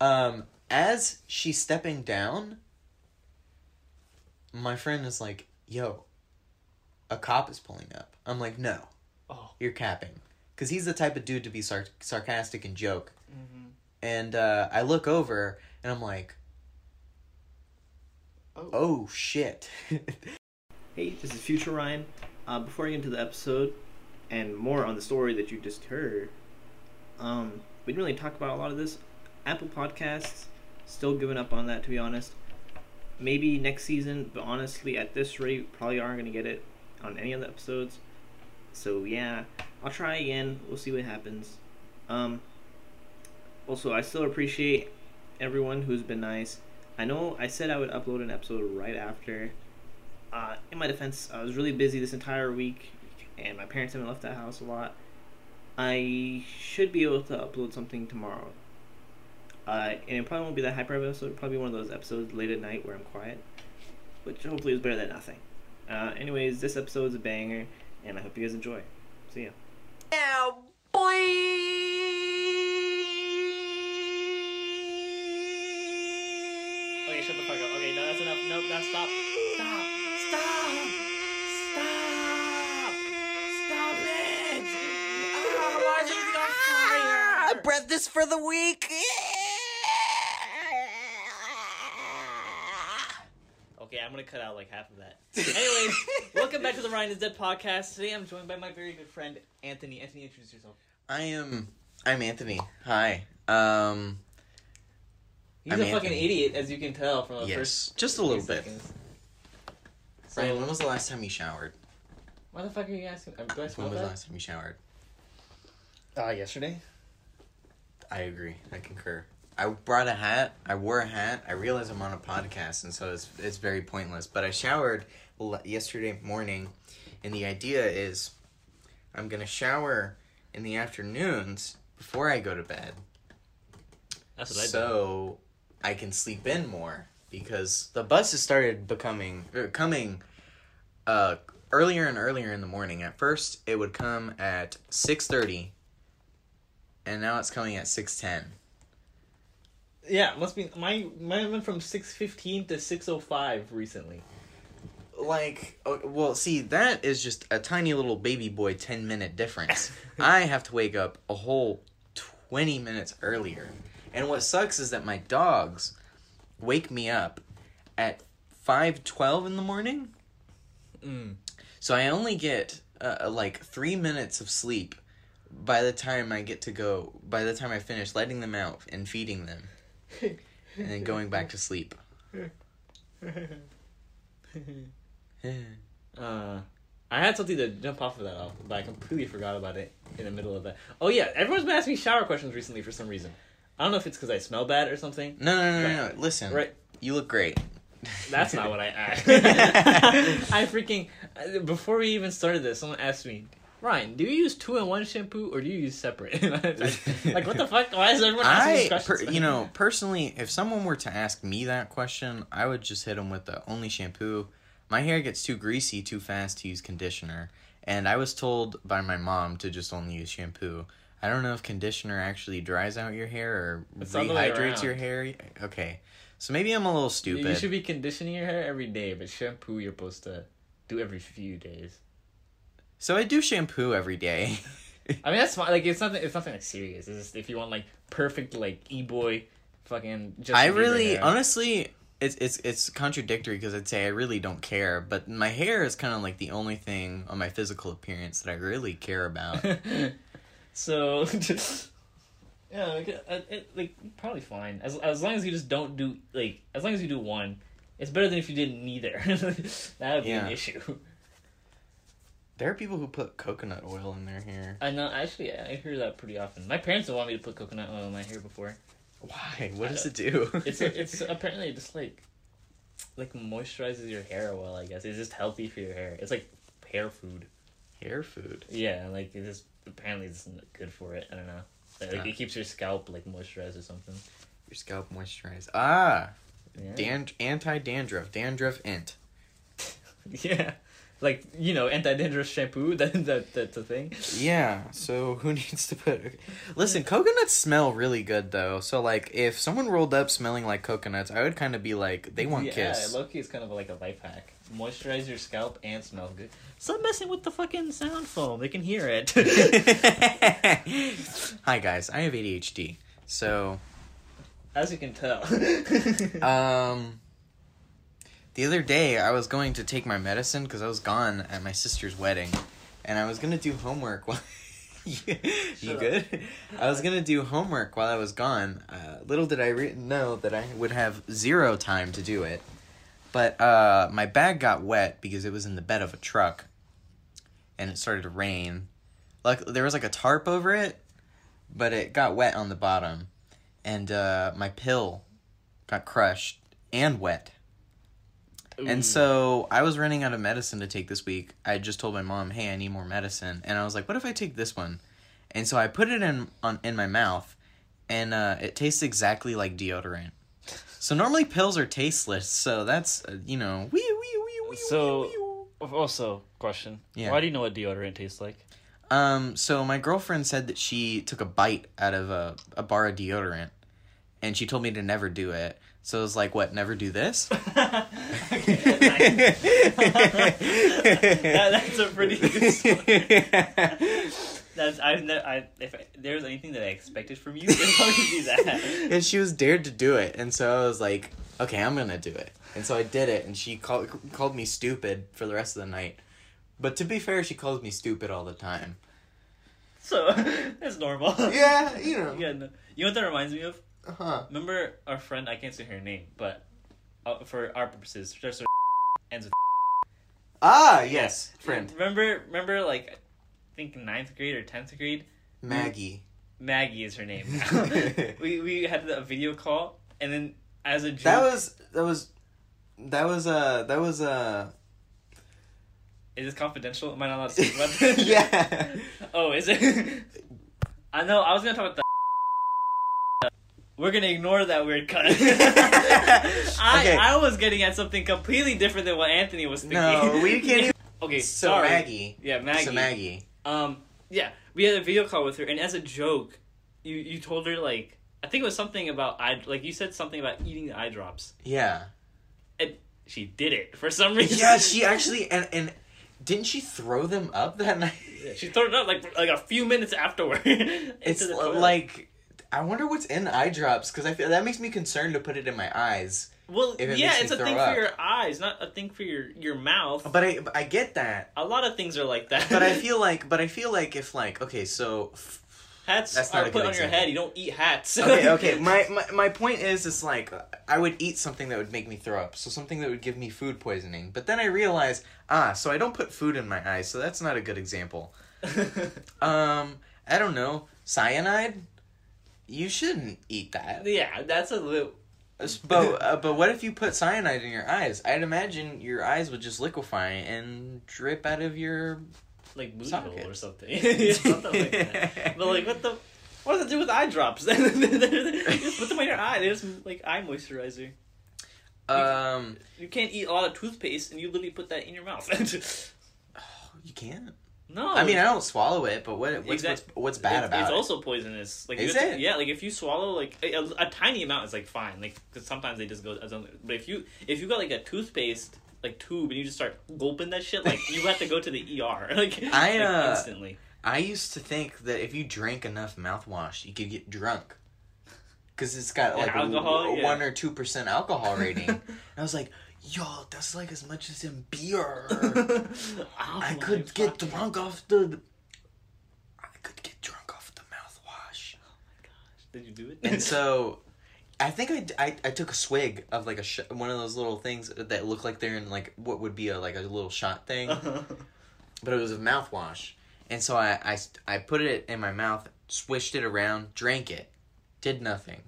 Um, as she's stepping down, my friend is like, "Yo, a cop is pulling up." I'm like, "No, Oh. you're capping," because he's the type of dude to be sar- sarcastic and joke. Mm-hmm. And uh, I look over and I'm like, Oh. "Oh shit!" Hey, this is Future Ryan. Uh, before I get into the episode and more on the story that you just heard, um, we didn't really talk about a lot of this. Apple Podcasts, still giving up on that to be honest. Maybe next season, but honestly, at this rate, probably aren't gonna get it on any of the episodes. So yeah, I'll try again. We'll see what happens. Um, also, I still appreciate everyone who's been nice. I know I said I would upload an episode right after, uh, in my defense, I was really busy this entire week, and my parents haven't left the house a lot. I should be able to upload something tomorrow. Uh, and it probably won't be that hyper episode. It'll probably be one of those episodes late at night where I'm quiet, which hopefully is better than nothing. Uh, anyways, this episode's a banger, and I hope you guys enjoy. See ya. Yeah, boy. Okay, shut the fuck up. Okay, no, that's enough. Nope, now stop. Stop. Stop. Stop. Stop it. Ah, why is everything on I fire? bred this for the week. Okay, I'm gonna cut out like half of that. Anyways, welcome back to the Ryan is Dead podcast. Today I'm joined by my very good friend Anthony. Anthony, introduce yourself. I am. I'm Anthony. Hi. Um. He's I'm a fucking Anthony. idiot, as you can tell from the Yes, first just a little few bit. seconds. Brian, when was the last time you showered? why the fuck are you asking? uh, Do I smell When was the bad? last time you showered? Uh, yesterday. I agree. I concur. I brought a hat. I wore a hat. I realized I'm on a podcast, and so it's it's very pointless. But I showered yesterday morning, and the idea is, I'm gonna shower in the afternoons before I go to bed, That's what I do. so I can sleep in more because the buses started becoming er, coming uh earlier and earlier in the morning. At first, it would come at six thirty, and now it's coming at six ten. Yeah, must be my mine went from six fifteen to six oh five recently. like well see that is just a tiny little baby boy 10 minute difference i have to wake up a whole 20 minutes earlier and what sucks is that my dogs wake me up at 5.12 in the morning Mm. so i only get uh, like three minutes of sleep by the time i get to go by the time i finish letting them out and feeding them and then going back to sleep uh, I had something to jump off of that off, but I completely forgot about it in the middle of that. Oh yeah, everyone's been asking me shower questions recently for some reason. I don't know if it's because I smell bad or something. no no no no, no. listen Right. you look great That's not what I asked. I freaking before we even started this, someone asked me, Ryan, do you use two in one shampoo or do you use separate? like what the fuck? Why is everyone asking I, per, you know, personally, if someone were to ask me that question, I would just hit them with the only shampoo. My hair gets too greasy too fast to use conditioner, and I was told by my mom to just only use shampoo. I don't know if conditioner actually dries out your hair or It's the other way rehydrates your hair. Okay, so maybe I'm a little stupid. You should be conditioning your hair every day, but shampoo you're supposed to do every few days. So I do shampoo every day. I mean that's fine. Like it's nothing. It's nothing like serious. It's just if you want like perfect like e boy, fucking. Justin I really, honestly, it's it's it's contradictory because I'd say I really don't care, but my hair is kind of like the only thing on my physical appearance that I really care about. so, yeah, like, uh, it, like probably fine as as long as you just don't do like as long as you do one, it's better than if you did neither. that would be Yeah. an issue. There are people who put coconut oil in their hair. I know. Actually, I hear that pretty often. My parents have wanted me to put coconut oil in my hair before. Why? What does it do? It's it's apparently just like like moisturizes your hair well. I guess it's just healthy for your hair. It's like hair food. hair food. Yeah, like it just apparently it's good for it. I don't know. Like, Ah. it keeps your scalp like moisturized or something. Your scalp moisturized. Ah, Yeah. Dan- anti dandruff, dandruff int. yeah. Like you know anti dandruff shampoo. That that that's a thing. Yeah, so who needs to put Listen, coconuts smell really good though. So like if someone rolled up smelling like coconuts, I would kind of be like they want yeah, kiss. Loki is kind of like a life hack. Moisturize your scalp and smell good. Stop messing with the fucking sound foam. They can hear it. Hi guys, I have ADHD. So, As you can tell. um the other day I was going to take my medicine cuz I was gone at my sister's wedding and I was going to do homework while you, good? I was gonna do homework while I was gone. Uh, little did I re- know that I would have zero time to do it. But uh, my bag got wet because it was in the bed of a truck, and it started to rain. Like there was like a tarp over it, but it got wet on the bottom, and uh, my pill got crushed and wet. And so I was running out of medicine to take this week. I just told my mom, "Hey, I need more medicine." And I was like, "What if I take this one?" And so I put it in on in my mouth, and uh, it tastes exactly like deodorant. So normally pills are tasteless. So that's uh, you know. Wee, wee, wee, wee, So- wee, wee. Also, question. Yeah. Why do you know what deodorant tastes like? Um. So my girlfriend said that she took a bite out of a a bar of deodorant, and she told me to never do it. So I was like, "What? Never do this?" That- that's a pretty good story. That's I've never. I if I, there was anything that I expected from you, it would probably be that. and she was dared to do it, and so I was like, "Okay, I'm gonna do it." And so I did it, and she called called me stupid for the rest of the night. But to be fair, she calls me stupid all the time. So that's normal. Yeah, you know. Yeah. No. You know what that reminds me of? Huh. Remember our friend? I can't say her name, but uh, for our purposes, just ends with. Ah, yes, friend Remember? Remember? Like, I think ninth grade or tenth grade. Maggie. Maggie is her name. We we had a video call, and then as a joke, That was that was that was uh that was uh is this confidential? Am I not allowed to speak about this? yeah. Oh, is it? I know. I was gonna talk about the. We're gonna ignore that weird cut. I Okay. I was getting at something completely different than what Anthony was thinking. No, we can't. Even... okay, So sorry. Maggie. Yeah, Maggie. So Maggie. Um, yeah, we had a video call with her, and as a joke, you you told her like I think it was something about eye like you said something about eating the eye drops, Yeah. and she did it for some reason. Yeah, she actually and and didn't she throw them up that night? she threw it up like like a few minutes afterward. It's like I wonder what's in eye drops because I feel that makes me concerned to put it in my eyes. well, it yeah, it's a thing up. for your eyes, not a thing for your your mouth. But I I get that. A lot of things are like that. But I feel like but I feel like if like okay so hats That's not are put on your head. You don't eat hats. okay okay my, my my point is it's like I would eat something that would make me throw up so something that would give me food poisoning but then I realize ah so I don't put food in my eyes so that's not a good example. Um I don't know cyanide. You shouldn't eat that. yeah, that's a little. But uh, but what if you put cyanide in your eyes? I'd imagine your eyes would just liquefy and drip out of your. like hole or something. something like that. But like, what the? What does it do with eye drops? you just put them in your eye. They're just like eye moisturizer. Um, You can't eat a lot of toothpaste, and you literally put that in your mouth. you can't. No, I mean, I don't swallow it, but what what's what's, what's bad it's, about it's it? It's also poisonous. Like Is to- it? Yeah, like if you swallow like a, a tiny amount is like fine. Like because sometimes they just go. But if you if you got like a toothpaste like tube and you just start gulping that shit, like you have to go to the ER. Like I, like, uh, instantly. I used to think that if you drank enough mouthwash, you could get drunk. Because it's got like alcohol, a, yeah. one or two percent alcohol rating. I was like, yo, that's like as much as in beer. I could get drunk off the. I could get drunk off the mouthwash. Oh my gosh! Did you do it? And so, I think I, I, I took a swig of like a sh- one of those little things that look like they're in like what would be a like a little shot thing, uh-huh. but it was a mouthwash. And so I, I, I put it in my mouth, swished it around, drank it, did nothing.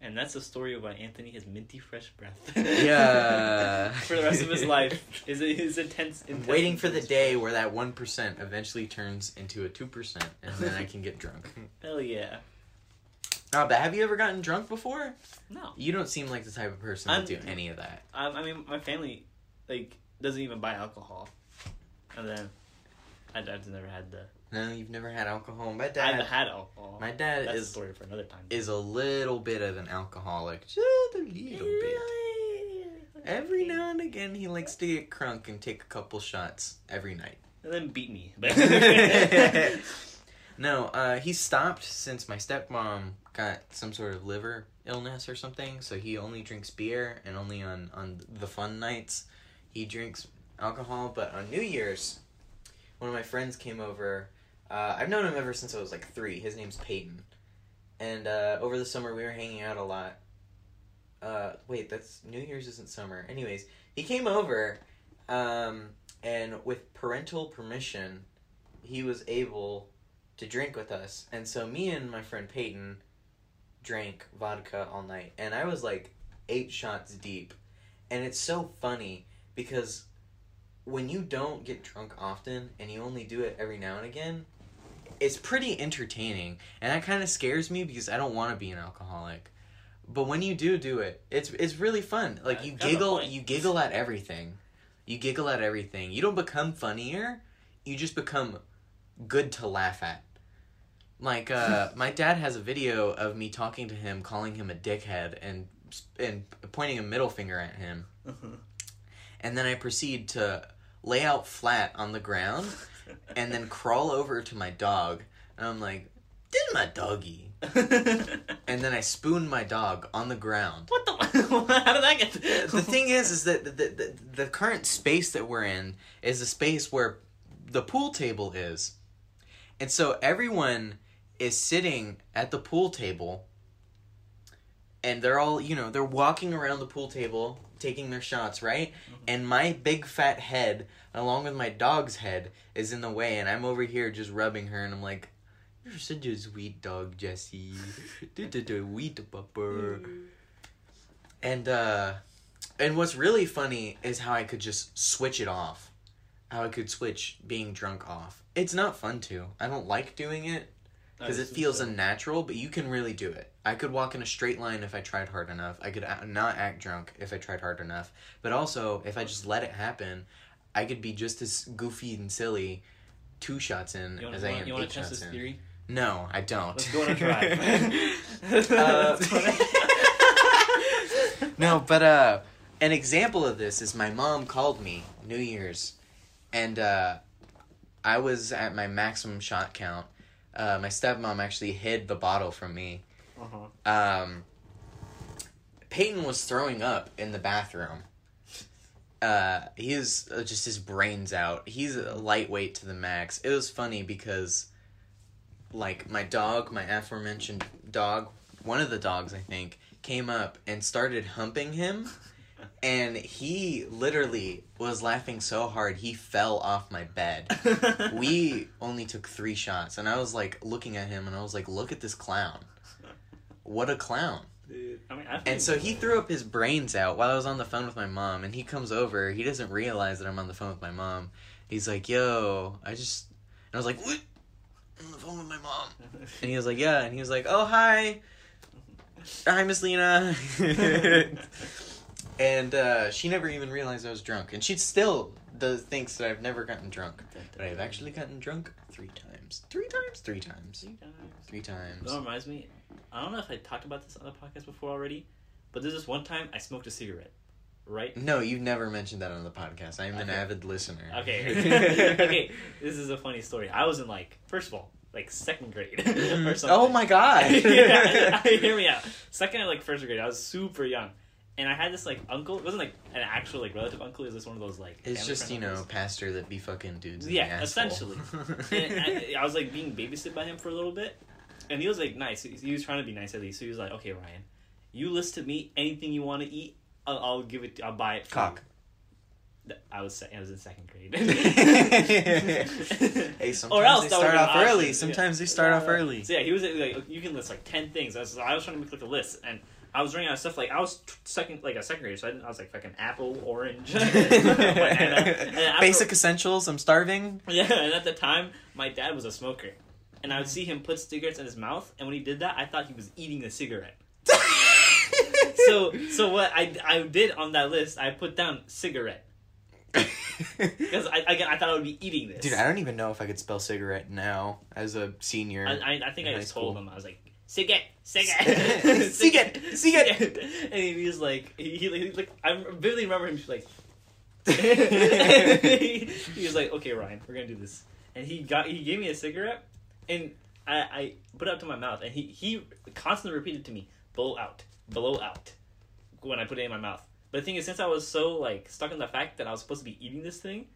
And that's the story of why Anthony has minty fresh breath. Yeah. for the rest of his life. Is his intense. Intense waiting for the day where that one percent eventually turns into a two percent, and then I can get drunk. Hell yeah. Oh, but have you ever gotten drunk before? No, You don't seem like the type of person I'm- to do any of that. I, I mean my family like doesn't even buy alcohol. and then I, I've never had the. No, you've never had alcohol. My dad. I've had alcohol. my dad That's a is story for another time. is a little bit of an alcoholic, just a little bit. Every now and again, he likes to get crunk and take a couple shots every night. and then beat me. no, uh, he stopped since my stepmom got some sort of liver illness or something. So he only drinks beer, and only on on the fun nights he drinks alcohol. But on New Year's, one of my friends came over. Uh, I've known him ever since I was like three. His name's Peyton, and uh, over the summer we were hanging out a lot. Uh, wait, that's New Year's isn't summer. Anyways, he came over, um, and with parental permission, he was able to drink with us. And so me and my friend Peyton drank vodka all night, and I was like eight shots deep. And it's so funny because when you don't get drunk often and you only do it every now and again, it's pretty entertaining. And that kind of scares me because I don't want to be an alcoholic. But when you do do it, it's it's really fun. Like you giggle, you giggle at everything. You giggle at everything. You don't become funnier. You just become good to laugh at. Like uh, my dad has a video of me talking to him, calling him a dickhead, and and pointing a middle finger at him, and then I proceed to lay out flat on the ground, and then crawl over to my dog, and I'm like, "This is my doggy," and then I spoon my dog on the ground. what the? How did that get? the thing is, is that the, the, the current space that we're in is a space where the pool table is. And so everyone is sitting at the pool table and they're all, you know, they're walking around the pool table taking their shots, right? And my big fat head, along with my dog's head, is in the way and I'm over here just rubbing her and I'm like, You're such a sweet dog, Jesse. Sweet pupper. And uh and what's really funny is how I could just switch it off. How I could switch being drunk off. It's not fun to. I don't like doing it because it feels unnatural, but you can really do it. I could walk in a straight line if I tried hard enough. I could a- not act drunk if I tried hard enough. But also, if I just let it happen, I could be just as goofy and silly two shots in You want as I am to eight test shots this in. theory? No, I don't. Let's go on a drive. Uh, no, but uh, an example of this is my mom called me New Year's, and uh, I was at my maximum shot count. Uh, my stepmom actually hid the bottle from me. uh-huh. Um, Peyton was throwing up in the bathroom. Uh, he is uh, just his brains out. He's a lightweight to the max. It was funny because, like, my dog, my aforementioned dog, one of the dogs, I think, came up and started humping him. And he literally was laughing so hard he fell off my bed. we only took three shots, and I was like looking at him, and I was like, "Look at this clown! What a clown!" Dude, I mean, I And so he threw up his brains out while I was on the phone with my mom, and he comes over. He doesn't realize that I'm on the phone with my mom. He's like, "Yo, I just," and I was like, "What?" I'm on the phone with my mom, and he was like, "Yeah," and he was like, "Oh hi, hi Miss Lena," and uh, she never even realized I was drunk, and she still does thinks that I've never gotten drunk, but I've actually gotten drunk three times, three times, three times, three times. three times. That reminds me. I don't know if I talked about this on the podcast before already, but there's this one time I smoked a cigarette, right? No, you've never mentioned that on the podcast. I'm an avid listener. Okay. okay. This is a funny story. I was in like, first of all, like second grade or something. oh my god. yeah, hear me out. Second or like first grade, I was super young, and I had this like uncle. It wasn't like an actual like relative uncle. It was just one of those like. It's just, you know, uncles. pastor that be fucking dudes. Yeah, the essentially. I, I was like being babysit by him for a little bit, and he was like nice. He, he was trying to be nice at least. So he was like, "Okay, Ryan, you list to me anything you want to eat. I'll, I'll give it. I'll buy it." For Cock. you." I was I was in second grade. hey, sometimes Or else they start off early. Sometimes Yeah. they start off early. So yeah, he was like, you can list like ten things. I was, I was trying to make like a list, and I was running out of stuff. Like I was t- second, like a second grader, so I, didn't, I was like fucking apple, orange, banana. And after- Basic essentials. I'm starving. Yeah, and at the time, my dad was a smoker, and I would see him put cigarettes in his mouth, and when he did that, I thought he was eating a cigarette. So, so what I, I did on that list, I put down cigarette, because I, I I thought I would be eating this. Dude, I don't even know if I could spell cigarette now as a senior. I, I, I think I just told him I was like cigarette, cigarette, Cigarette, cigarette. and he was like he, he, he like I vividly remember him like. he, he was like, "Okay, Ryan, we're gonna do this," and he got he gave me a cigarette, and I, I put it up to my mouth, and he he constantly repeated to me, "Blow out, blow out," when I put it in my mouth. But the thing is, since I was so like stuck in the fact that I was supposed to be eating this thing,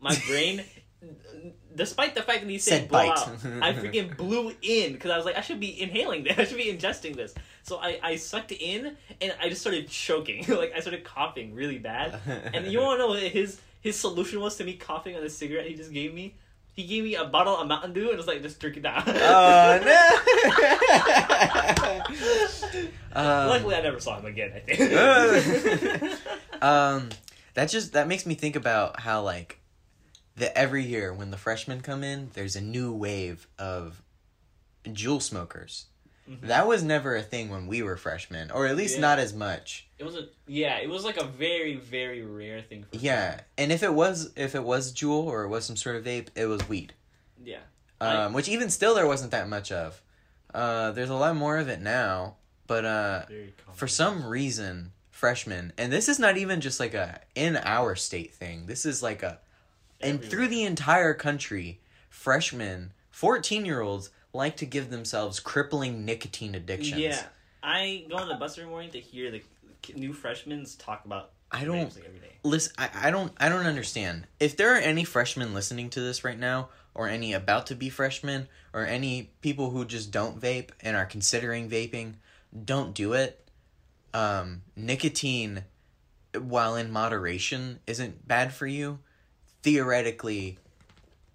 my brain, despite the fact that he said, Said blow bite. out, I freaking blew in because I was like, I should be inhaling this, I should be ingesting this. So I I sucked in, and I just started choking, like I started coughing really bad. And you want to know what his his solution was to me coughing on the cigarette he just gave me? He gave me a bottle of Mountain Dew and was like, just drink it down. Oh no! um, Luckily, I never saw him again. I think. um, that just that makes me think about how like the every year when the freshmen come in, there's a new wave of Juul smokers. Mhm. That was never a thing when we were freshmen, or at least Yeah. not as much. It was a yeah. It was like a very very rare thing. for Yeah, and if it was if it was Juul or it was some sort of vape, it was weed. Yeah. I- Um, which even still there wasn't that much of. Uh, there's a lot more of it now, but uh, for some reason, freshmen, and this is not even just like a in our state thing. This is like a, and Everywhere. through the entire country, freshmen, fourteen year olds like to give themselves crippling nicotine addictions. Yeah, I go on the bus every morning to hear the new freshmen talk about. I don't listen. I, I don't. I don't understand. If there are any freshmen listening to this right now, or any about to be freshmen, or any people who just don't vape and are considering vaping, don't do it. Um, nicotine, while in moderation, isn't bad for you. Theoretically,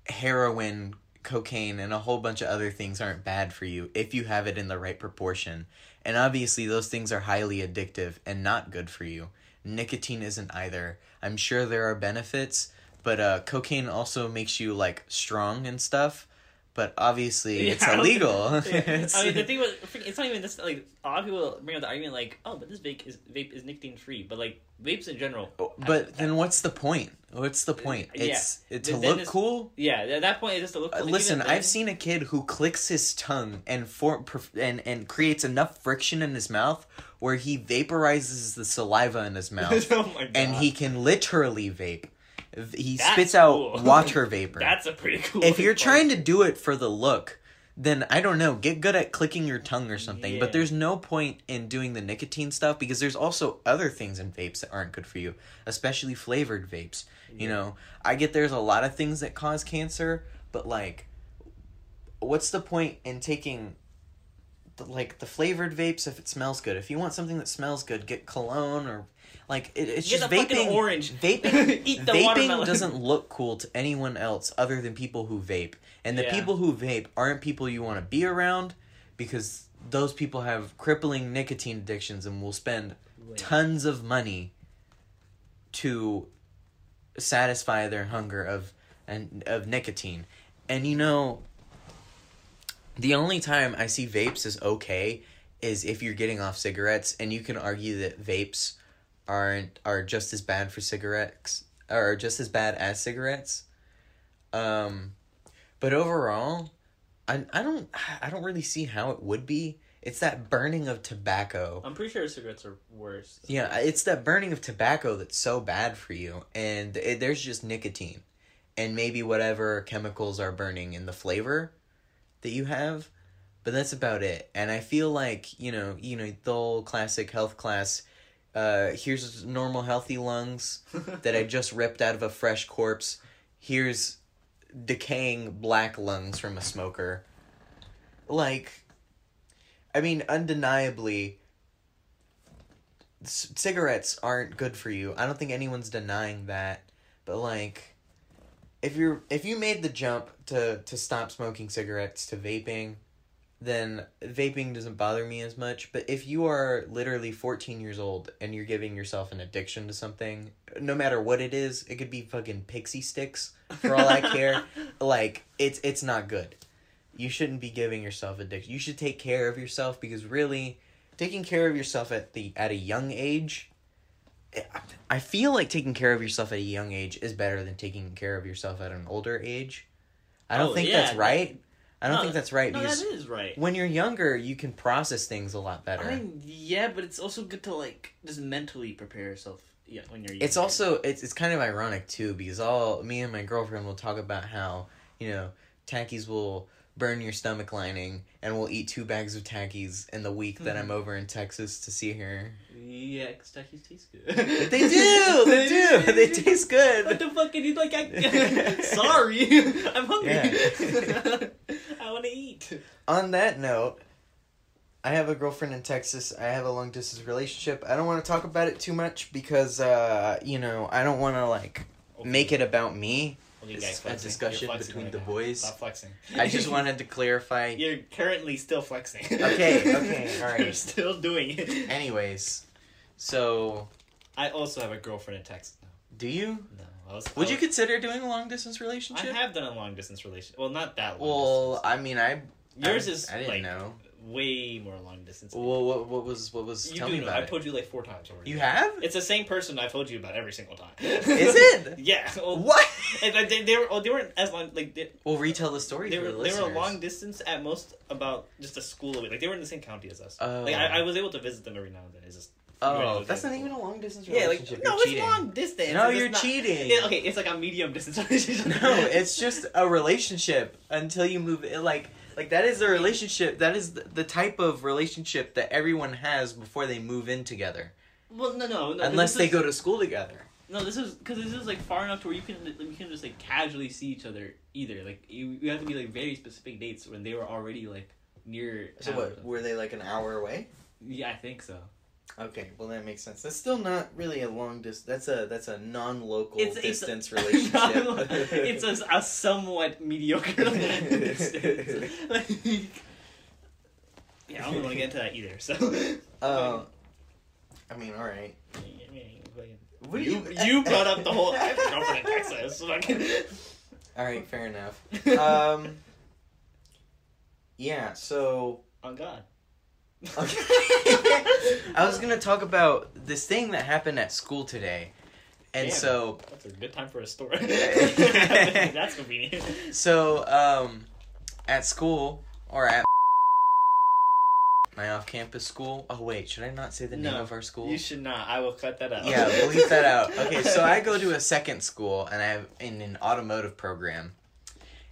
heroin, cocaine, and a whole bunch of other things aren't bad for you if you have it in the right proportion. And obviously, those things are highly addictive and not good for you. Nicotine isn't either. I'm sure there are benefits, but uh, cocaine also makes you like strong and stuff. But obviously, Yeah, it's illegal. It's- I mean, the thing was, it's not even this. Like, a lot of people bring up the argument, like, "Oh, but this vape is vape is nicotine free." But like, vapes in general. but then, what's the point? What's the point? Yeah. It's it, to look it's- cool. Yeah, at that point, it's just to look. Uh, cool. Like, listen, then- I've seen a kid who clicks his tongue and for and and creates enough friction in his mouth where he vaporizes the saliva in his mouth, oh my god. and he can literally vape. He That's spits out cool. water vapor. That's a pretty cool. if you're trying to do it for the look, then I don't know, get good at clicking your tongue or something. Yeah. But there's no point in doing the nicotine stuff because there's also other things in vapes that aren't good for you, especially flavored vapes. You know, I get there's a lot of things that cause cancer, but like what's the point in taking the, like the flavored vapes if it smells good? If you want something that smells good, get cologne or like it, it's Get just the fucking vaping. orange. Vaping, Eat the vaping watermelon. doesn't look cool to anyone else other than people who vape. And the Yeah. people who vape aren't people you want to be around because those people have crippling nicotine addictions and will spend tons of money to satisfy their hunger of and of nicotine. And you know the only time I see vapes as okay is if you're getting off cigarettes and you can argue that vapes aren't are just as bad for cigarettes or just as bad as cigarettes. Um but overall I I don't I don't really see how it would be. It's that burning of tobacco. I'm pretty sure cigarettes are worse. Yeah, it's that burning of tobacco that's so bad for you, and it, there's just nicotine, and maybe whatever chemicals are burning in the flavor that you have, but that's about it. And I feel like you know, you know, the old classic health class. Uh, here's normal healthy lungs that I just ripped out of a fresh corpse. Here's decaying black lungs from a smoker. Like, I mean, undeniably, c- cigarettes aren't good for you. I don't think anyone's denying that. But like, if you're if you made the jump to to stop smoking cigarettes to vaping, then vaping doesn't bother me as much. But if you are literally fourteen years old and you're giving yourself an addiction to something, no matter what it is, it could be fucking pixie sticks for all I care. Like it's it's not good. You shouldn't be giving yourself addiction. You should take care of yourself because really taking care of yourself at the at a young age I feel like taking care of yourself at a young age is better than taking care of yourself at an older age. I don't Oh, think yeah, that's right. I don't No, think that's right No, because that is right. when you're younger, you can process things a lot better. I mean, yeah, but it's also good to like just mentally prepare yourself. Yeah, when you're. it's also it's it's kind of ironic too because all me and my girlfriend will talk about how you know Takis will burn your stomach lining and we'll eat two bags of Takis in the week that I'm Mhm. over in Texas to see her. Yeah, because Takis taste good. They do, they do, they taste good! What the fuck? Can you like? I, sorry, I'm hungry. I want to eat. On that note, I have a girlfriend in Texas. I have a long distance relationship. I don't want to talk about it too much because uh you know I don't want to like make it about me. A discussion between right the now. boys. Stop flexing. I just wanted to clarify. You're currently still flexing. Okay, okay, alright. You're still doing it. Anyways, so I also have a girlfriend in Texas now. do you? No, was. Would I you consider doing a long distance relationship? I have done a long distance relationship. Well, not that long. Well, I mean, I yours I, is I didn't like know. Way more long distance. Well, what what was what was? you tell do me know. about I've it. told you like four times already. You have? It's the same person I've told you about every single time. Is it? yeah. Well, What? And they, they, were oh, they weren't as long like they, Well, retell the story they were the they were long distance at most about just a school away. Like they were in the same county as us. Oh. Like I, oh. I was able to visit them every now and then. It's just Oh, that's not even a long distance relationship. yeah, like no, you're it's long distance. No, you're not- cheating. Yeah, okay, it's like a medium distance relationship. No, it's just a relationship until you move. It, like like that is a relationship. That is the, the type of relationship that everyone has before they move in together. well, no, no, no. Unless they is- go to school together. No, this is because this is like far enough to where you can you can just like casually see each other either. Like you, you have to be like very specific dates when they were already like near. So what? Were they like an hour away? Yeah, I think so. Okay, well that makes sense. That's still not really a long distance. That's a that's a non-local It's- it's a- distance relationship. it's a, a somewhat mediocre distance. Like, yeah, I don't want to get into that either. So. Uh, I mean, all right. What do you you brought up the whole I have a girlfriend in Texas. Fucking- All right, fair enough. Um, yeah. So On God. Okay. I was gonna talk about this thing that happened at school today, and Damn. so That's a good time for a story. That's convenient. so um, at school or at my off-campus school. Oh wait, should I not say the name of our school? You should not. I will cut that out. Yeah, we'll leave that out. Okay, so I go to a second school and I'm in an automotive program.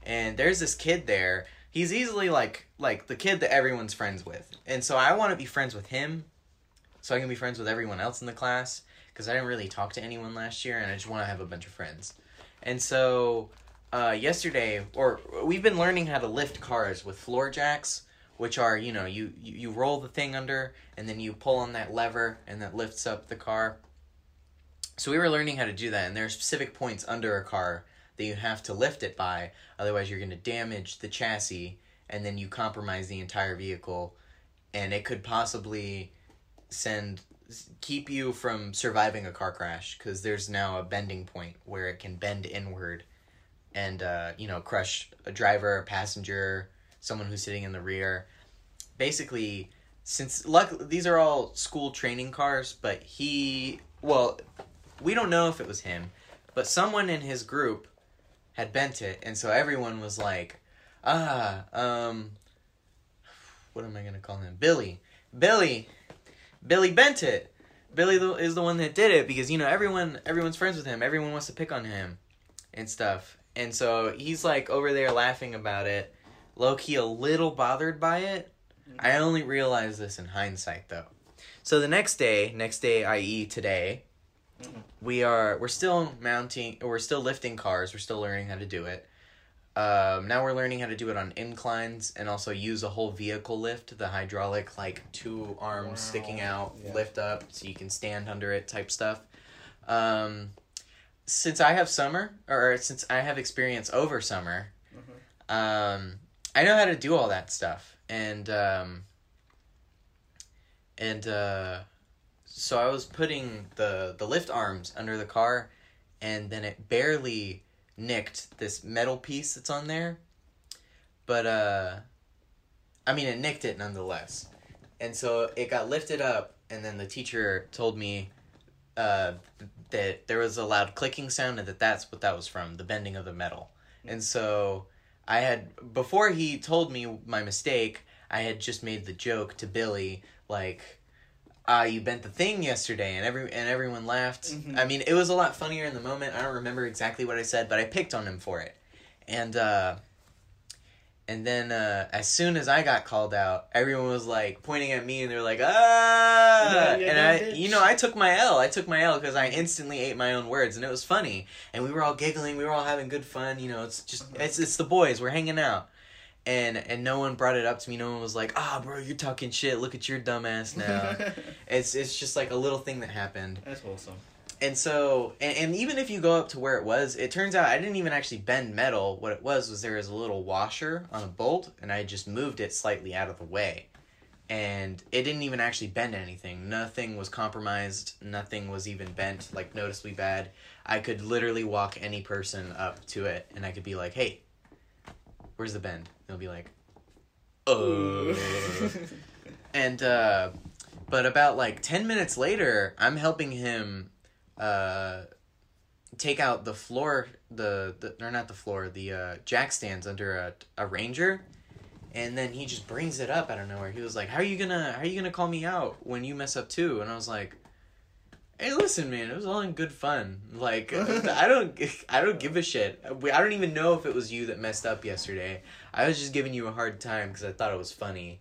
And there's this kid there. He's easily like like the kid that everyone's friends with. And so I want to be friends with him so I can be friends with everyone else in the class because I didn't really talk to anyone last year and I just want to have a bunch of friends. And so uh, yesterday or we've been learning how to lift cars with floor jacks which are you know you, you you roll the thing under and then you pull on that lever and that lifts up the car so we were learning how to do that and there are specific points under a car that you have to lift it by otherwise you're going to damage the chassis and then you compromise the entire vehicle and it could possibly send keep you from surviving a car crash because there's now a bending point where it can bend inward and uh, you know crush a driver a passenger someone who's sitting in the rear. Basically since luck these are all school training cars but he well we don't know if it was him but someone in his group had bent it and so everyone was like ah um what am i to call him billy billy billy bent it billy is the one that did it because you know everyone everyone's friends with him everyone wants to pick on him and stuff and so he's like over there laughing about it low key a little bothered by it. I only realized this in hindsight though. So the next day, next day, i.e., today. We are we're still mounting, we're still lifting cars. We're still learning how to do it. Um, now we're learning how to do it on inclines and also use a whole vehicle lift, the hydraulic like two arms Wow. sticking out, Yeah. lift up so you can stand under it type stuff. Um, since I have summer or since I have experience over summer, um, I know how to do all that stuff, and um, and uh, so I was putting the the lift arms under the car, and then it barely nicked this metal piece that's on there, but uh, I mean it nicked it nonetheless, and so it got lifted up, and then the teacher told me uh, that there was a loud clicking sound and that that's what that was from the bending of the metal. And so i had before he told me my mistake i had just made the joke to billy like ah you bent the thing yesterday and every and everyone laughed Mhm. i mean it was a lot funnier in the moment i don't remember exactly what i said but i picked on him for it and uh and then uh, as soon as I got called out, everyone was like pointing at me and they're like, ah! Yeah, and I, bitch. you know, I took my L. I took my L because I instantly ate my own words and it was funny. And we were all giggling. We were all having good fun. You know, it's just, it's, it's the boys. We're hanging out. And, and no one brought it up to me. No one was like, ah, bro, you're talking shit. Look at your dumb ass now. it's, it's just like a little thing that happened That's wholesome. and so and, and even if you go up to where it was it turns out i didn't even actually bend metal what it was was there was a little washer on a bolt and i just moved it slightly out of the way and it didn't even actually bend anything nothing was compromised nothing was even bent like noticeably bad i could literally walk any person up to it and i could be like hey where's the bend they'll be like oh. and uh but about like 10 minutes later i'm helping him uh take out the floor the, the or not the floor the uh jack stands under a, a ranger. And then he just brings it up out of nowhere. He was like how are you gonna how are you gonna call me out when you mess up too? And i was like hey listen man it was all in good fun like i don't i don't give a shit We- i don't even know if it was you that messed up yesterday i was just giving you a hard time because i thought it was funny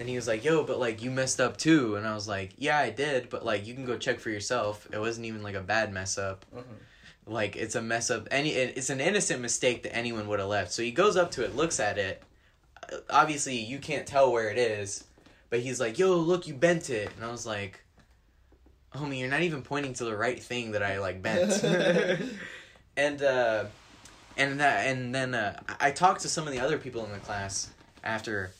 and he was like, "Yo, but like you messed up too." And I was like, "Yeah, I did, but like you can go check for yourself. It wasn't even like a bad mess up. Mhm. Like it's a mess up. Any it's an innocent mistake that anyone would have left." So he goes up to it, looks at it. Obviously, you can't tell where it is, but he's like, "Yo, look, you bent it." And I was like, "Homie, you're not even pointing to the right thing that I like bent." and uh and that and then uh, I I talked to some of the other people in the class after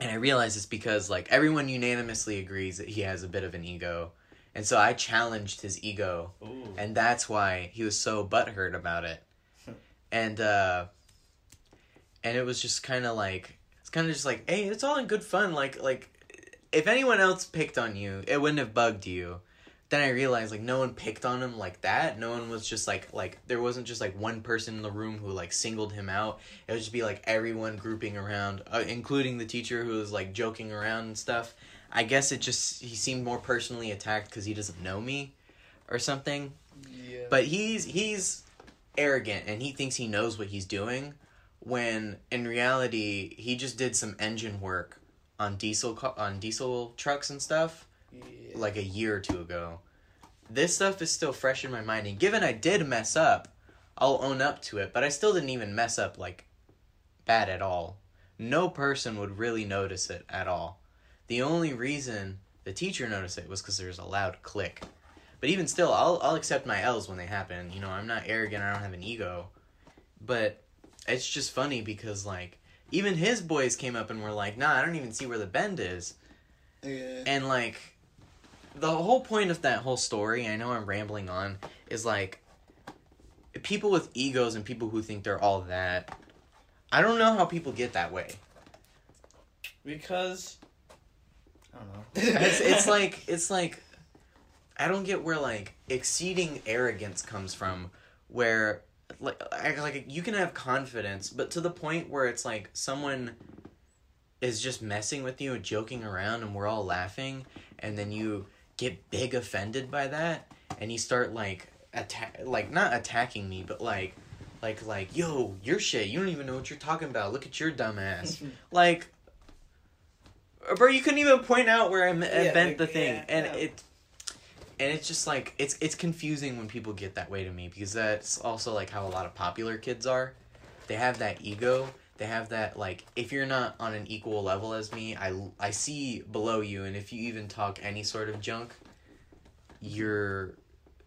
and I realized it's because like everyone unanimously agrees that he has a bit of an ego. And so I challenged his ego Ooh. and that's why he was so butthurt about it. and uh and it was just kind of like it's kind of just like, "Hey, it's all in good fun like like if anyone else picked on you, it wouldn't have bugged you." Then I realized like no one picked on him like that. No one was just like like there wasn't just like one person in the room who like singled him out. It would just be like everyone grouping around, uh, including the teacher who was like joking around and stuff. I guess it just he seemed more personally attacked because he doesn't know me, or something. Yeah. But he's he's arrogant and he thinks he knows what he's doing, when in reality he just did some engine work on diesel on diesel trucks and stuff. Like a year or two ago. This stuff is still fresh in my mind, and given I did mess up, I'll own up to it. But I still didn't even mess up like bad at all. No person would really notice it at all. The only reason the teacher noticed it was because there's a loud click. But even still, I'll I'll accept my L's when they happen. You know, I'm not arrogant. I don't have an ego. But it's just funny because like even his boys came up and were like, "Nah, I don't even see where the bend is." yeah. And like the whole point of that whole story, I know I'm rambling on, is like people with egos and people who think they're all that. I don't know how people get that way. Because I don't know. It's, it's like it's like I don't get where like exceeding arrogance comes from where like like you can have confidence but to the point where it's like someone is just messing with you and joking around and we're all laughing and then you get big offended by that and you start like attack like not attacking me but like like like yo your shit you don't even know what you're talking about look at your dumb ass like bro you couldn't even point out where I Yeah, bent like, the thing yeah, and yeah. it and it's just like it's it's confusing when people get that way to me because that's also like how a lot of popular kids are they have that ego they have that like if you're not on an equal level as me i i see below you and if you even talk any sort of junk you're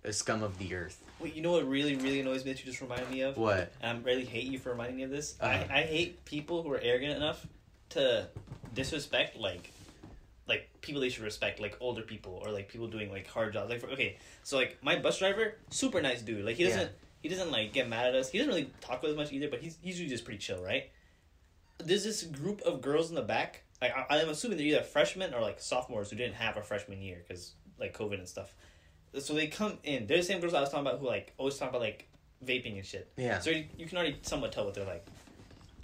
a scum of the earth Wait, you know what really, really annoys me that you just reminded me of? what And I really hate you for reminding me of this. Uh-huh. I, I hate people who are arrogant enough to disrespect like like people they should respect, like older people or like people doing like hard jobs. Like for, okay, so like my bus driver, super nice dude. Like he doesn't Yeah. he doesn't like get mad at us. He doesn't really talk with us much either, but he's he's usually just pretty chill, right? There's this group of girls in the back. Like I, I'm assuming they're either freshmen or like sophomores who didn't have a freshman year because like COVID and stuff. So they come in. They're the same girls I was talking about who like always talk about like vaping and shit. Yeah. So you, you can already somewhat tell what they're like.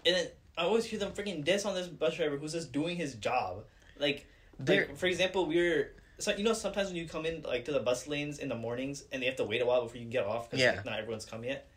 And then I always hear them freaking diss on this bus driver who's just doing his job. Like, They're- like for example, we are so you know sometimes when you come in like to the bus lanes in the mornings and they have to wait a while before you can get off because Yeah. like, not everyone's come yet.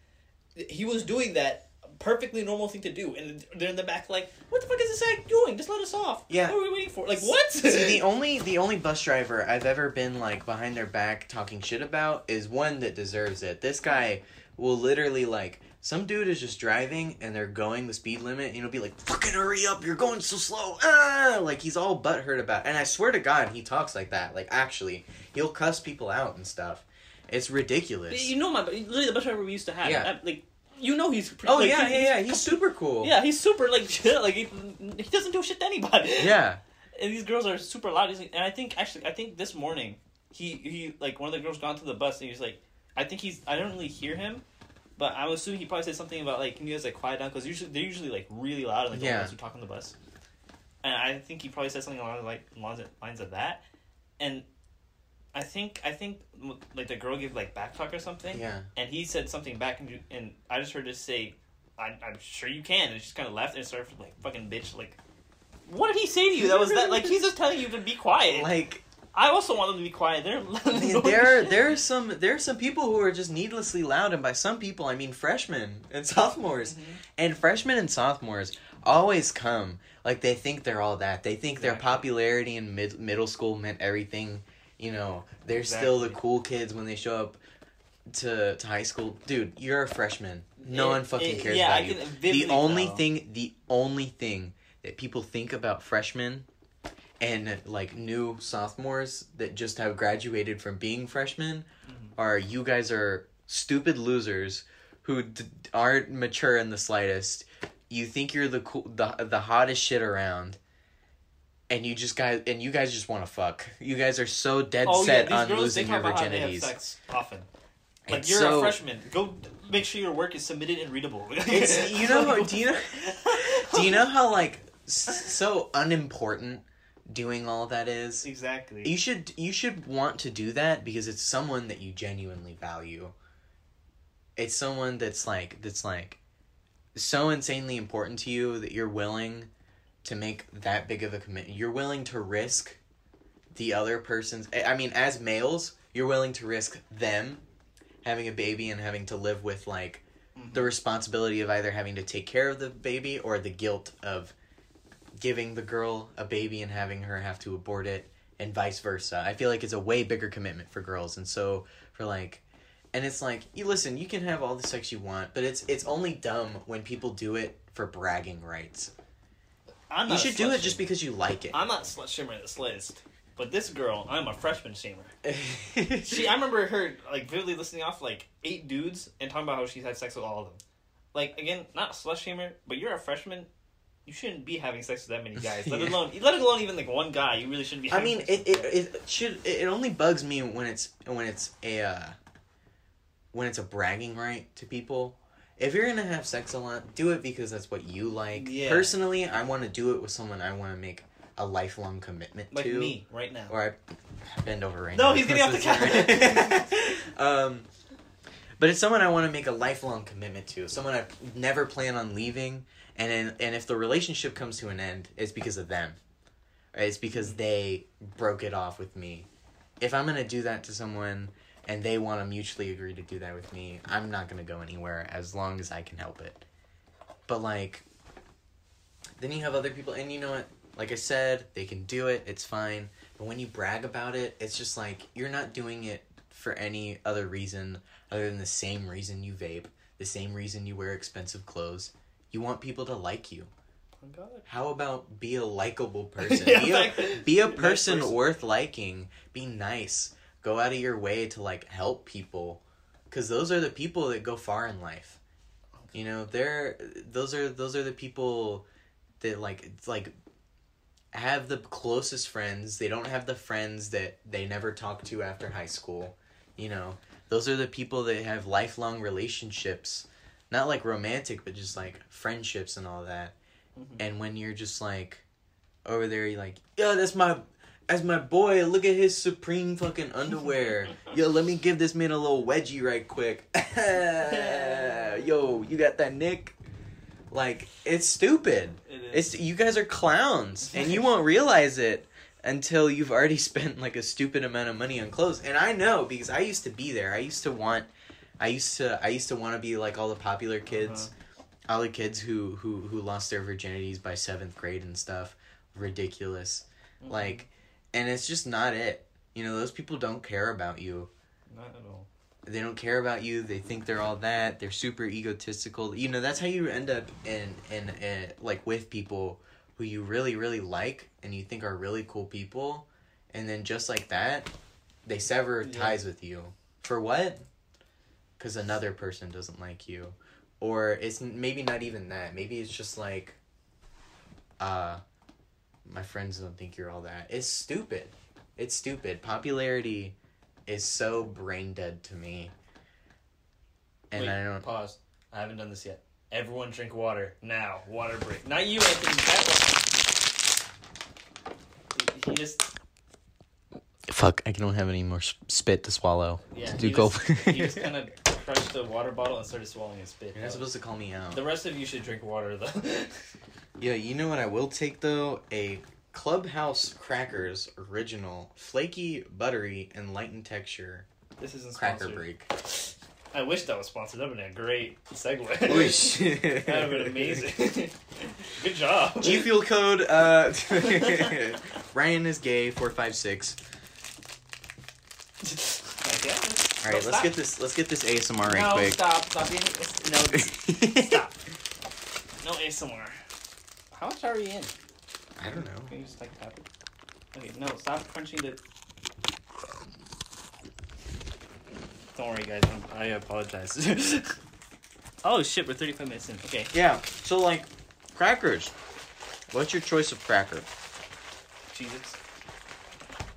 He was doing that perfectly normal thing to do, and they're in the back like, "What the fuck is this guy doing? Just let us off." Yeah. What are we waiting for? Like what? See, the only the only bus driver I've ever been like behind their back talking shit about is one that deserves it. This guy will literally like some dude is just driving and they're going the speed limit and he'll be like, "Fucking hurry up! You're going so slow!" Ah, like he's all butthurt about. And I swear to God, he talks like that. Like actually, he'll cuss people out and stuff. It's ridiculous. you know my literally the bus driver we used to have. Yeah. I- like you know he's pretty, oh like, yeah, he- yeah, yeah. He's super cool. Yeah, he's super like chill. Like he, he doesn't do shit to anybody. Yeah. And these girls are super loud. He's like, and I think actually, I think this morning, he he like one of the girls got onto the bus and he was like, I think he's I don't really hear him, but I'm assuming he probably said something about like can you guys like quiet down because usually they're usually like really loud and like Yeah. the who talk on the bus. And I think he probably said something along the like lines of, lines of that, and I think I think like the girl gave like back talk or something Yeah. and he said something back, and, you- and I just heard her say, I, "I'm sure you can," and she just kind of left and started like fucking bitch. Like, what did he say to you? That was that. Like he's just telling you to be quiet. Like I also want them to be quiet. They're there there are some there are some people who are just needlessly loud and by some people I mean freshmen and sophomores. Mm-hmm. And freshmen and sophomores always come like they think they're all that. They think their popularity in mid- middle school meant everything. You know, they're still the cool kids when they show up to to high school. Dude, you're a freshman. No It- one fucking it- cares yeah, I about you. can The only thing the only thing that people think about freshmen and like new sophomores that just have graduated from being freshmen Mm-hmm. are you guys are stupid losers who d- aren't mature in the slightest. You think you're the cool, the the hottest shit around, and you just guys and you guys just want to fuck. You guys are so dead oh set these on girls losing your about they have virginities. sex often. Like It's you're so- a freshman. Go make sure your work is submitted and readable. It's you know do you know do you know how like so unimportant doing all that is? exactly? You should you should want to do that because it's someone that you genuinely value. It's someone that's like that's like so insanely important to you that you're willing to make that big of a commitment. You're willing to risk the other person's I mean as males, you're willing to risk them having a baby and having to live with like mm-hmm. the responsibility of either having to take care of the baby or the guilt of giving the girl a baby and having her have to abort it and vice versa. I feel like it's a way bigger commitment for girls and so for like and it's like you listen, you can have all the sex you want, but it's it's only dumb when people do it for bragging rights. I'm You should do it just because you like it. I'm not slut shamer this list, but this girl, I'm a freshman shamer. She, I remember her like vividly listening off like eight dudes and talking about how she's had sex with all of them. Like again, not slut shamer, but you're a freshman. You shouldn't be having sex with that many guys. Let Yeah. alone, let alone even like one guy. You really shouldn't be. I mean, sex it, it it should it only bugs me when it's when it's a uh, when it's a bragging right to people. If you're gonna have sex a lot, do it because that's what you like. Yeah. Personally, I want to do it with someone I want to make a lifelong commitment like to. Like me right now. Or I bend over right No, now. he's getting off the couch. um, but it's someone I want to make a lifelong commitment to. Someone I never plan on leaving, and in, and if the relationship comes to an end, it's because of them. It's because they broke it off with me. If I'm gonna do that to someone and they want to mutually agree to do that with me, I'm not gonna go anywhere as long as I can help it. But like, then you have other people, and you know what? Like I said, they can do it. It's fine. But when you brag about it, it's just like you're not doing it for any other reason other than the same reason you vape, the same reason you wear expensive clothes. You want people to like you. Oh, God. How about be a likable person? Yeah, be, a, be a person person. worth liking. Be nice. Go out of your way to like help people, because those are the people that go far in life. You know, they're those are those are the people that like like have the closest friends. They don't have the friends that they never talk to after high school. You know, those are the people that have lifelong relationships, not like romantic, but just like friendships and all that. Mhm. And when you're just like over there, you're like, yeah, that's my as my boy, look at his supreme fucking underwear. Yo, let me give this man a little wedgie right quick. Yo, you got that Nick? Like, it's stupid. It It's you guys are clowns, and you won't realize it until you've already spent like a stupid amount of money on clothes. And I know because I used to be there. I used to want, I used to, I used to want to be like all the popular kids, all the kids who who who lost their virginities by seventh grade and stuff. Ridiculous, Mm-hmm. like, and it's just not it. You know, those people don't care about you. not at all. They don't care about you. They think they're all that. They're super egotistical. You know, that's how you end up in in, in like with people who you really really like and you think are really cool people, and then just like that, they sever Yeah. ties with you. For what? Because another person doesn't like you, or it's maybe not even that. Maybe it's just like, uh, my friends don't think you're all that. It's stupid. It's stupid. Popularity is so brain dead to me. And Wait, I don't. pause. I haven't done this yet. Everyone drink water now. Water break. Not you, Anthony. That one. He- He just Fuck! I don't have any more spit to swallow. yeah. Do he, go. just, he just kind of crushed the water bottle and started swallowing his spit. You're not supposed to call me out. The rest of you should drink water though. Yeah, you know what I will take though? A Clubhouse Crackers original, flaky, buttery, and light in texture this isn't cracker sponsored. break. I wish that was sponsored. That would have been a great segue. Holy shit. that would have been amazing. Good job. G Fuel code uh Ryan is gay Four five six. All right, let's get this let's get this ASMR right no, quick. stop, stop being no, stop. No ASMR. How much are we in? I don't know. Can you just like tap it? Okay, no, stop crunching the. Don't worry, guys. I'm, I apologize. oh shit, we're 35 minutes in. Okay. Yeah. So like crackers. What's your choice of cracker? Jesus.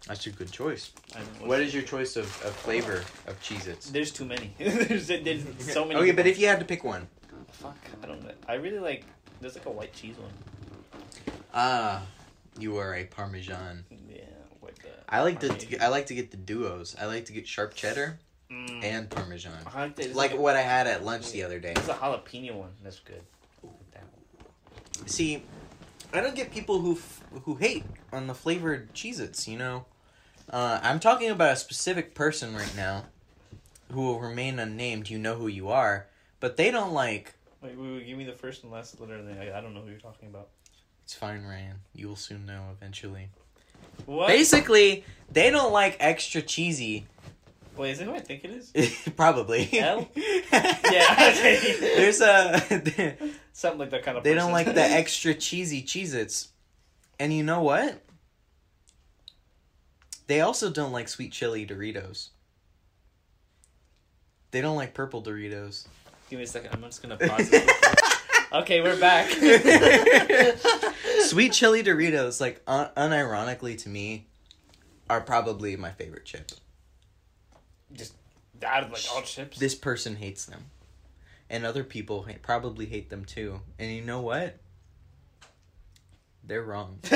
That's a good choice. What is your choice of, of flavor of Cheez Its? There's too many. there's, there's so many. Okay, but if you had to pick one. Fuck, I don't know. I really like. There's like a white cheese one. Ah, you are a Parmesan. Yeah, with the. I like to I like to get the duos. I like to get sharp cheddar Mm, and Parmesan. I like, Like a, what I had at lunch the other day. It's a jalapeno one. That's good. That one. See, I don't get people who f- who hate on the flavored Cheez-Its, you know. Uh, I'm talking about a specific person right now who will remain unnamed. You know who you are, but they don't like. Wait, wait, wait, give me the first and last letter, and then I, I don't know who you're talking about. It's fine, Ryan. You will soon know eventually. What? Basically, they don't like extra cheesy. Wait, is it who I think it is? Probably. Yeah. okay. There's a. Something like that kind of. they don't like the extra cheesy Cheez-Its. And you know what? They also don't like sweet chili Doritos. They don't like purple Doritos. Give me a second. I'm just gonna pause. Okay, we're back. sweet chili Doritos, like un- unironically to me, are probably my favorite chip. just out of like all chips. This person hates them. And other people ha- probably hate them too. And you know what? They're wrong.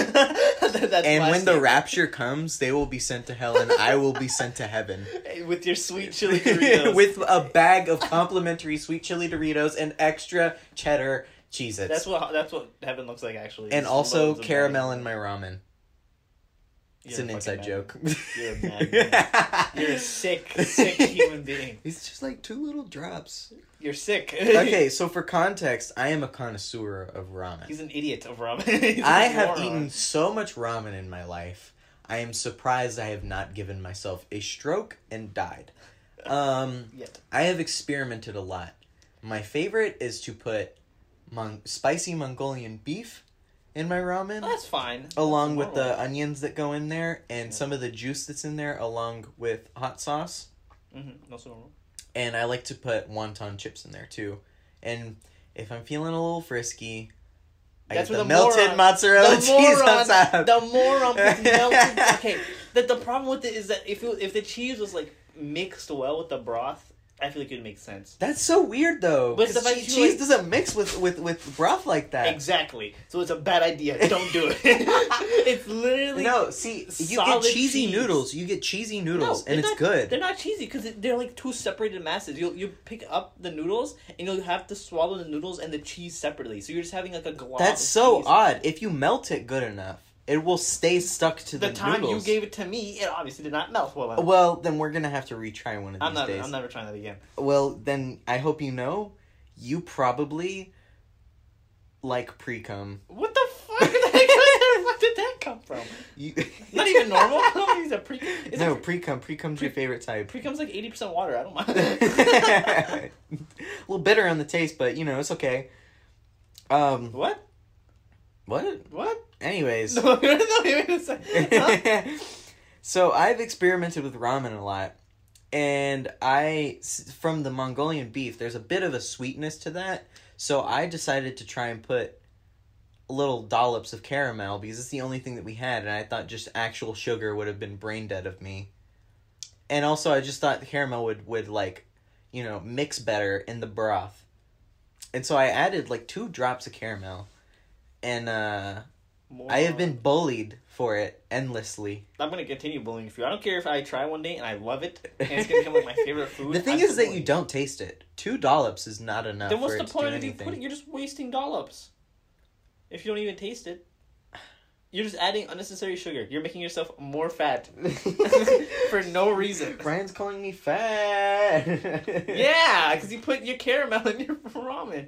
That's and when the rapture comes, they will be sent to hell and I will be sent to heaven. with your sweet chili Doritos. With a bag of complimentary sweet chili Doritos and extra cheddar Cheez Its. that's what that's what heaven looks like actually. and also caramel in my ramen. It's an inside joke. You're a madman. You're a sick, sick human being. It's just like two little drops. You're sick. Okay, so for context, I am a connoisseur of ramen. He's an idiot of ramen. I have moron. eaten so much ramen in my life. I am surprised I have not given myself a stroke and died. Um, Yet. I have experimented a lot. My favorite is to put mon- spicy Mongolian beef in my ramen, Oh, that's fine. along That's with the onions that go in there, and Yeah. some of the juice that's in there, along with hot sauce. Mhm, also normal. And I like to put wonton chips in there too. And if I'm feeling a little frisky, I That's get the the melted moron- mozzarella the cheese moron, on top. the moron puts melted. Okay, the the problem with it is that if it, if the cheese was like mixed well with the broth, I feel like it makes sense. That's so weird though. But the fact che- cheese like- doesn't mix with, with, with broth like that. Exactly. So it's a bad idea. Don't do it. it's literally No, see, you get cheesy cheese. noodles. You get cheesy noodles, they're and it's not- good. They're not cheesy because they're like two separated masses. You you pick up the noodles and you'll have to swallow the noodles and the cheese separately. So you're just having like a glob. That's so cheese. odd. If you melt it good enough, it will stay stuck to the, The time noodles. you gave it to me, it obviously did not melt well. enough. Well, then we're gonna have to retry one of these I'm not. days. I'm never trying that again. Well, then I hope you know, you probably like pre cum. What the fuck? Where did that come from? You Not even normal. He's a pre. Is no pre cum. Pre cum's your favorite type. pre comes like eighty percent water. I don't mind. a little bitter on the taste, but you know it's okay. Um, what? What? What? Anyways, No, wait a second. Huh? so I've experimented with ramen a lot, and I from the Mongolian beef, there's a bit of a sweetness to that. So I decided to try and put little dollops of caramel because it's the only thing that we had, and I thought just actual sugar would have been brain dead of me. And also, I just thought the caramel would would like, you know, mix better in the broth. And so I added like two drops of caramel, and uh, I have been bullied for it endlessly. I'm gonna continue bullying you. I don't care if I try one day and I love it and it's gonna become like my favorite food. The thing I'm is that you don't taste it. Two dollops is not enough Then what's for the point of you putting? You're just wasting dollops. If you don't even taste it, you're just adding unnecessary sugar. You're making yourself more fat for no reason. Ryan's calling me fat. Yeah, because you put your caramel in your ramen.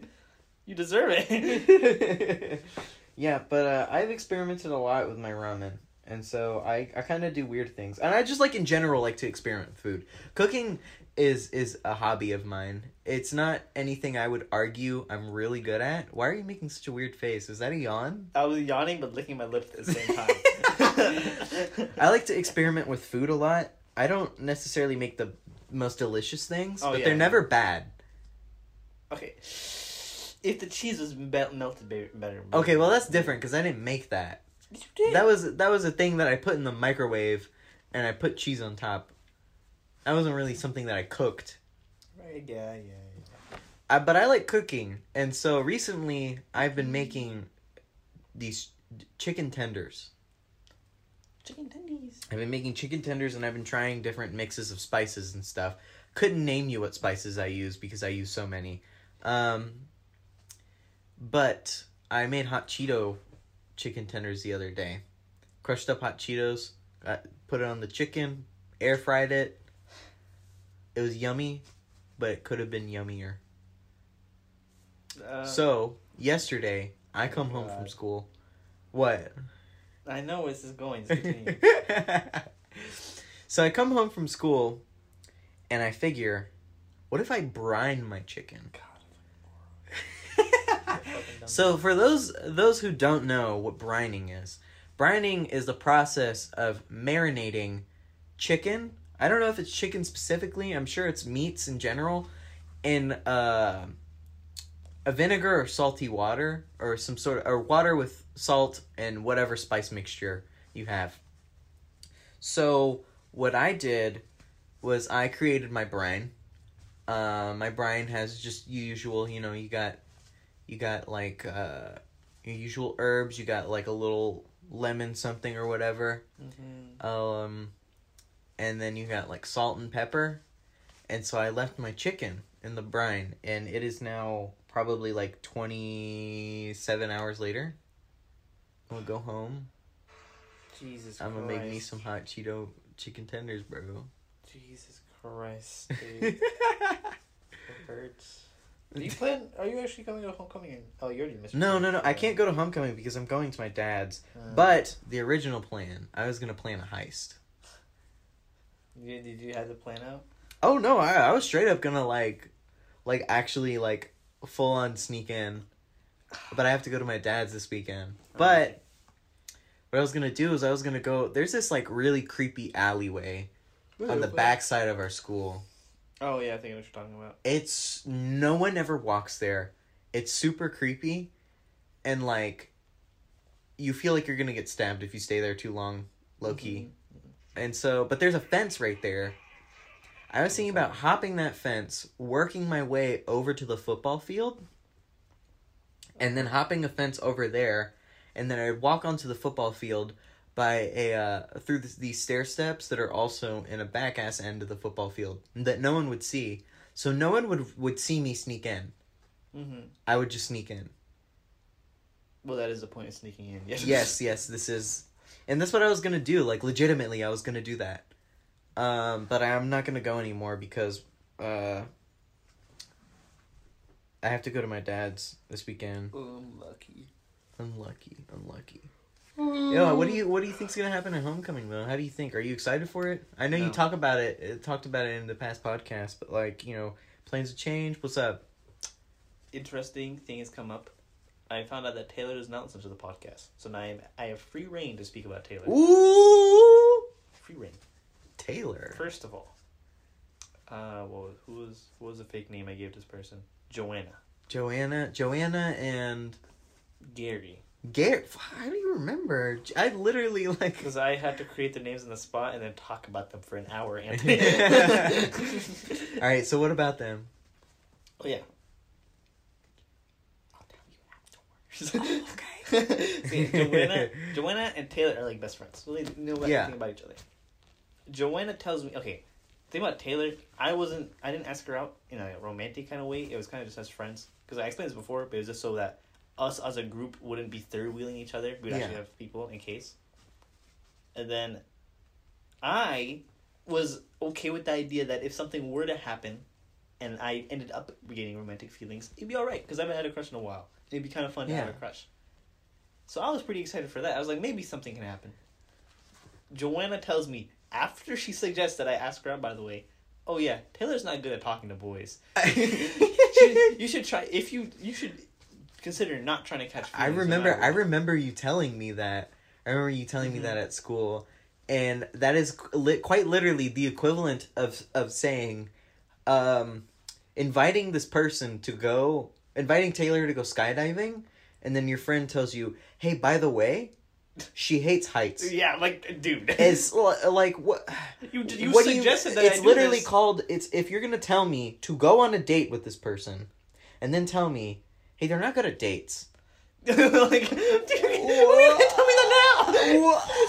You deserve it. yeah, but uh, I've experimented a lot with my ramen, and so I, I kind of do weird things, and I just like in general like to experiment with food. Cooking is is a hobby of mine. It's not anything I would argue I'm really good at. Why are you making such a weird face? Is that a yawn? I was yawning but licking my lips at the same time. I like to experiment with food a lot. I don't necessarily make the most delicious things, Oh, but yeah. they're never bad. okay. If the cheese was melted be- better. Okay, well that's different because I didn't make that. You did. That was that was a thing that I put in the microwave, and I put cheese on top. That wasn't really something that I cooked. Right, yeah, yeah, yeah. I, but I like cooking, and so recently I've been making these chicken tenders. Chicken tendies. I've been making chicken tenders, and I've been trying different mixes of spices and stuff. Couldn't name you what spices I use because I use so many. Um, but I made hot Cheeto chicken tenders the other day. Crushed up hot Cheetos, got, put it on the chicken, air fried it. It was yummy, but it could have been yummier. Uh, so, yesterday, I come home from school. What? I know where this is going. So I come home from school and I figure, what if I brine my chicken? So for those those who don't know what brining is, brining is the process of marinating chicken. I don't know if it's chicken specifically. I'm sure it's meats in general in uh, a vinegar or salty water or some sort of or water with salt and whatever spice mixture you have. So what I did was I created my brine. Uh, my brine has just usual, you know, you got you got like uh, your usual herbs. You got like a little lemon something or whatever. Mhm. Um, and then you got like salt and pepper. And so I left my chicken in the brine, and it is now probably like 27 hours later. I'll go home. Jesus I'm gonna make me some hot Cheeto chicken tenders, bro. Jesus Christ, dude. it hurts. Do you plan? Are you actually coming to homecoming? In, oh, you already missed. no, no, no. I can't go to homecoming because I'm going to my dad's. Uh, But the original plan, I was gonna plan a heist. you, did you have the plan out? Oh no, I, I was straight up gonna like, like actually like full on sneak in, but I have to go to my dad's this weekend. But what I was gonna do is I was gonna go. There's this like really creepy alleyway on the backside of our school. Oh yeah, I think I know what you're talking about. It's no one ever walks there. It's super creepy, and like, you feel like you're gonna get stabbed if you stay there too long, low key. Mm-hmm. And so, but there's a fence right there. I was thinking about hopping that fence, working my way over to the football field, and then hopping a fence over there, and then I'd walk onto the football field by a uh, through this, these stair steps that are also in a back ass end of the football field that no one would see. So no one would would see me sneak in. Mm-hmm. I would just sneak in. Well, that is the point of sneaking in. Yes. yes, yes, this is, and that's what I was gonna do. Like legitimately, I was gonna do that. Um, but I'm not gonna go anymore because uh, I have to go to my dad's this weekend. Unlucky. Unlucky, unlucky. Yo, what do you what do you think's gonna happen at homecoming though? How do you think? Are you excited for it? I know you talk about it, it talked about it in the past podcast, but like you know, plans have changed. What's up? Interesting thing has come up. I found out that Taylor does not listen to the podcast, so now I, am, I have free reign to speak about Taylor. Ooh, Free reign. Taylor. First of all, uh, well, who was what was the fake name I gave this person? Joanna. Joanna, Joanna, and Gary. Garrett. How do you remember? I literally like. Because I had to create the names in the spot and then talk about them for an hour. And All right, so what about them? Oh yeah. I'll tell you afterwards. See, Joanna, Joanna and Taylor are like best friends. So they know Yeah. everything about each other. Joanna tells me, okay, thing about Taylor, I wasn't, I didn't ask her out in a romantic kind of way. It was kind of just as friends. Because I explained this before, but it was just so that us as a group wouldn't be third wheeling each other. We'd actually have people in case. And then I was okay with the idea that if something were to happen and I ended up getting romantic feelings, it'd be alright because I haven't had a crush in a while. It'd be kind of fun to have a crush. So I was pretty excited for that. I was like, maybe something can happen. Joanna tells me after she suggests that I ask her out. By the way, oh yeah, Taylor's not good at talking to boys. She- you should try if you you should consider not trying to catch. I remember. I remember you telling me that. I remember you telling me Mhm. that at school, and that is li- quite literally the equivalent of of saying, um, inviting this person to go, inviting Taylor to go skydiving, and then your friend tells you, "Hey, by the way, she hates heights." Yeah, like dude. It's like what? you you what suggested that it's literally this. called. It's if you're gonna tell me to go on a date with this person, and then tell me, "Hey, they're not good at dates." like, dude, why are you gonna tell me that now?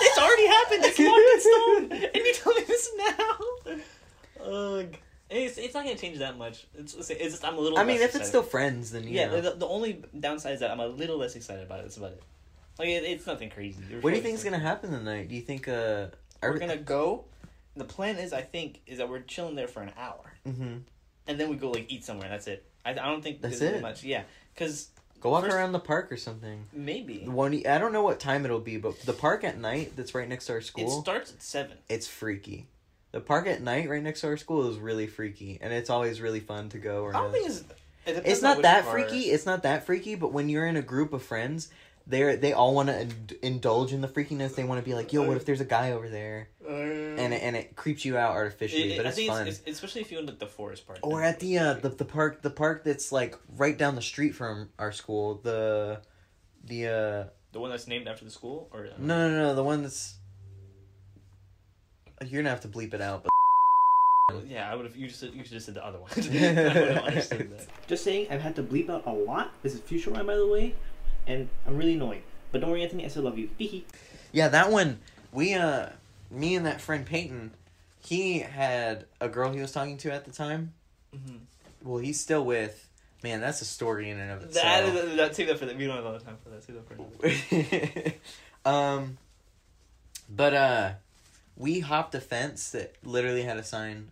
It's already happened. It's locked in stone, and you tell me this now. Ugh. It's it's not gonna change that much. It's it's just I'm a little. I mean, if excited. it's still friends, then yeah. yeah. The, the only downside is that I'm a little less excited about it. That's about it. Like it, it's nothing crazy. What do you think is gonna happen tonight? Do you think uh? are We're gonna go. The plan is, I think, is that we're chilling there for an hour, hmm and then we go like eat somewhere. That's it. I, I don't think That's there's it? much. Yeah, because Go walk First- around the park or something. maybe One, I don't know what time it'll be, but the park at night that's right next to our school. it starts at seven. it's freaky. The park at night right next to our school is really freaky, and it's always really fun to go Around. I don't think it's. It it's not that freaky. It's not that freaky, but when you're in a group of friends, they're they all want to indulge in the freakiness. They want to be like, "Yo, what if there's a guy over there?" And it, and it creeps you out artificially, It- it- but I it's think fun. It's, it's, especially if you end up the forest part. or at the uh the, the park the park that's like right down the street from our school the the uh the one that's named after the school, or no no no the one that's you're gonna have to bleep it out but Yeah, I would have. You just you should have said the other one. I would have understood that. Just saying, I've had to bleep out a lot. This is Future Ryan, by the way, and I'm really annoyed. But don't worry, Anthony, I still love you. Hee hee. yeah that one we uh me and that friend Peyton he had a girl he was talking to at the time Mhm. well he's still with man that's a story in and of itself is that. Take that for that. We don't have a lot of time for that. Save that for another. um, but uh, we hopped a fence that literally had a sign,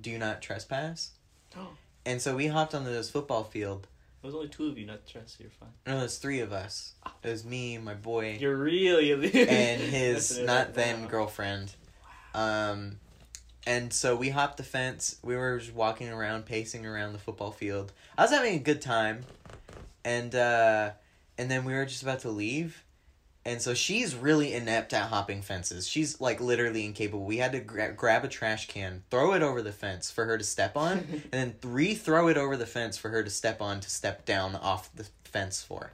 "Do not trespass." And so we hopped onto this football field. There was only two of you, not stressed. You're fine. No, there's three of us. It was me, my boy, You're really and his not then Wow. girlfriend. Um, and so we hopped the fence. We were just walking around, pacing around the football field. I was having a good time, and uh, and then we were just about to leave, and so she's really inept at hopping fences. She's like literally incapable. We had to gra- grab a trash can, throw it over the fence for her to step on, and then re-throw it over the fence for her to step on to step down off the fence for.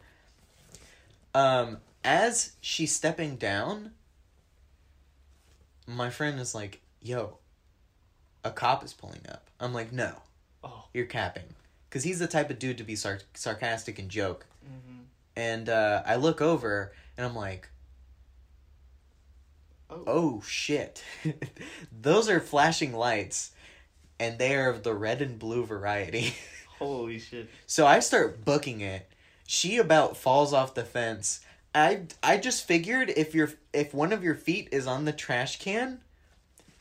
Um, as she's stepping down, my friend is like, "Yo, a cop is pulling up. I'm like, no, Oh. you're capping, because he's the type of dude to be sar- sarcastic and joke. Mm-hmm. And uh, I look over and I'm like, Oh. oh shit, those are flashing lights, and they are of the red and blue variety. Holy shit. So I start booking it. She about falls off the fence. I I just figured if your if one of your feet is on the trash can,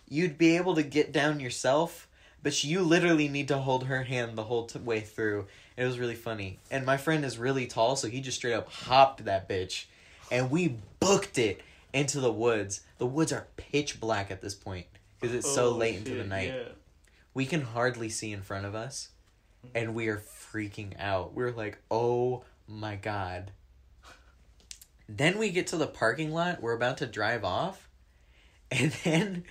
you'd be able to get down yourself. But you literally need to hold her hand the whole t- way through. It was really funny. And my friend is really tall, so he just straight up hopped that bitch, and we booked it into the woods. The woods are pitch black at this point because it's so Oh, late into the night Yeah. we can hardly see in front of us and we are freaking out we're like oh my god then we get to the parking lot we're about to drive off and then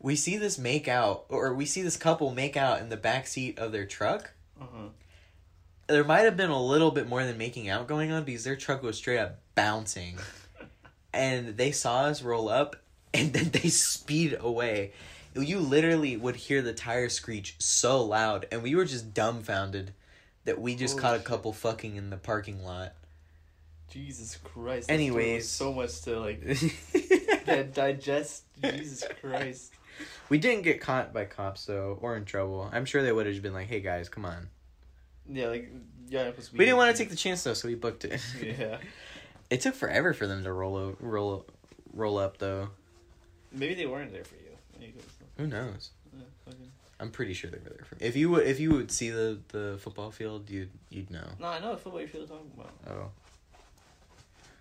we see this make out or we see this couple make out in the back seat of their truck Uh-huh. There might have been a little bit more than making out going on because their truck was straight up bouncing and they saw us roll up and then they speed away you literally would hear the tire screech so loud and we were just dumbfounded that we just Holy caught a shit. couple fucking in the parking lot Jesus Christ. that story was Anyways. So much to like digest. Jesus Christ. we didn't get caught by cops though or in trouble i'm sure they would have just been like hey guys come on Yeah, like yeah. it was we didn't want to take the chance though so we booked it Yeah. it took forever for them to roll roll roll up though Maybe they weren't there for you. There you go. who knows Yeah, fucking- I'm pretty sure they were there for me. If you would, if you would see the the football field, you'd you'd know. No, I know the football you're talking about. Oh,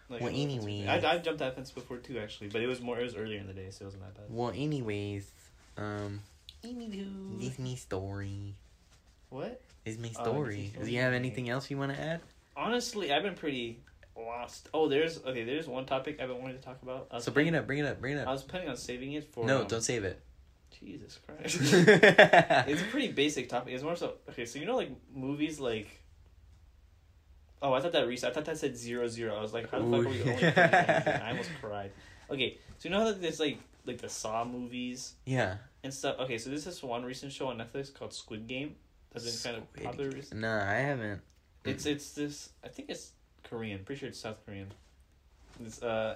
Like, Well, anyways. I I jumped that fence before too, actually, but it was more. It was earlier in the day, so it wasn't that bad. well, anyways, um, Anywho. me story. What? Is my Oh, story. Disney Do you have anything else you want to add? Honestly, I've been pretty lost. Oh, there's okay. There's one topic I've been wanting to talk about. So bring it up, bring it up, bring it up. I was planning on saving it for. No, um, don't save it. Jesus Christ. it's a pretty basic topic. It's more so okay. So you know, like movies, like. Oh, I thought that reset. I thought that said zero zero. I was like, how the fuck are we only? I almost cried. Okay, so you know how there's like like the Saw movies yeah. and stuff. Okay, so there's this one recent show on Netflix called Squid Game. That's been kind of Squid popular. recently. No, I haven't. It's it's this. I think it's Korean. Pretty sure it's South Korean. It's uh,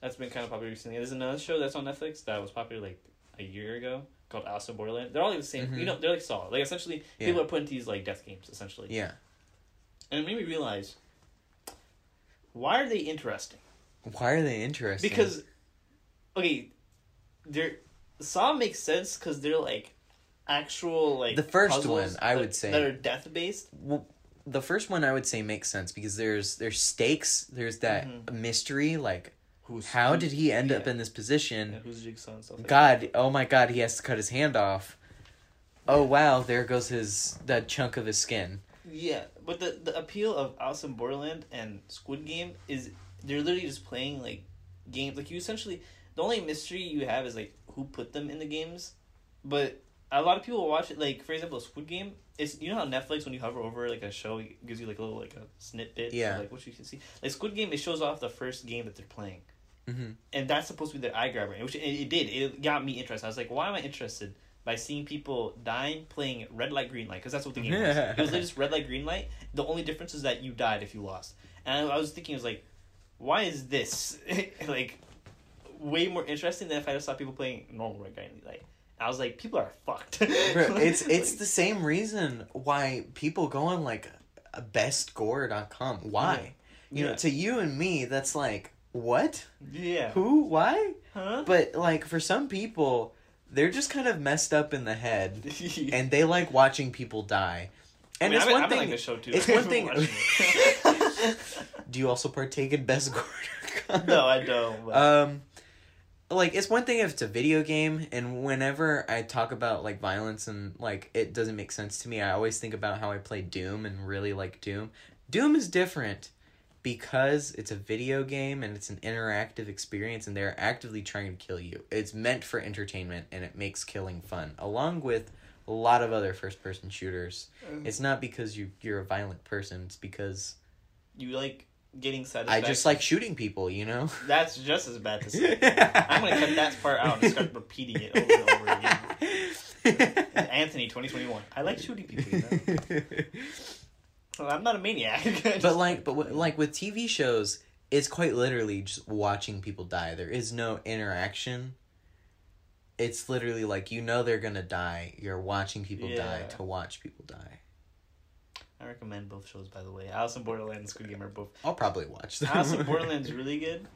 that's been kind of popular recently. There's another show that's on Netflix that was popular like a year ago called Alice in Borderland. They're all like the same. Mhm. You know, they're like Saw. Like essentially, Yeah. people are put into these like death games essentially. Yeah. And it made me realize why are they interesting? Why are they interesting? Because, okay, they're Saw makes sense because they're like actual like The first one, I that- would say. that are death based. well, the first one I would say makes sense because there's there's stakes. There's that Mhm. mystery. Like, Who's how did he end up in this position? Yeah, who's Jigsaw and stuff. Like God, oh my God, he has to cut his hand off. Oh wow, there goes his that chunk of his skin. Yeah, but the the appeal of Alice in Borderland and Squid Game is they're literally just playing like games. Like you essentially the only mystery you have is like who put them in the games, but a lot of people watch it. Like for example, Squid Game. It's you know how Netflix when you hover over like a show it gives you like a little like a snippet. of, Yeah. like what you can see. Like Squid Game, it shows off the first game that they're playing, Mm-hmm. and that's supposed to be their eye grabber, which it, it did. It got me interested. I was like, why am I interested? By seeing people dying playing red light, green light, because that's what the game was. It was just red light, green light. The only difference is that you died if you lost. And I, I was thinking, I was like, why is this like way more interesting than if I just saw people playing normal red light, green light? I was like, people are fucked. It's it's the same reason why people go on like bestgore.com. Why? You know, Yeah. to you and me, that's like what? yeah. Who? Why? Huh? But like for some people, they're just kind of messed up in the head, and they like watching people die. And it's one thing. like the show too. it's one thing- Do you also partake in bestgore.com? no, I don't. But um like it's one thing if it's a video game and whenever i talk about like violence and like it doesn't make sense to me i always think about how i play doom and really like doom. Doom is different because it's a video game and it's an interactive experience and they're actively trying to kill you. It's meant for entertainment and it makes killing fun along with a lot of other first person shooters uh. it's not because you you're a violent person it's because you like getting i just like shooting people you know That's just as bad to say. I'm gonna cut that part out and start repeating it over and over again. Anthony, 2021. I like shooting people. You know? Well, I'm not a maniac. but like, but w- like with TV shows, it's quite literally just watching people die. There is no interaction. It's literally like you know they're gonna die. You're watching people die to watch people die. I recommend both shows, by the way. Alice in Borderland and Squid Game are both. I'll probably watch them. Alice in Borderland's really good,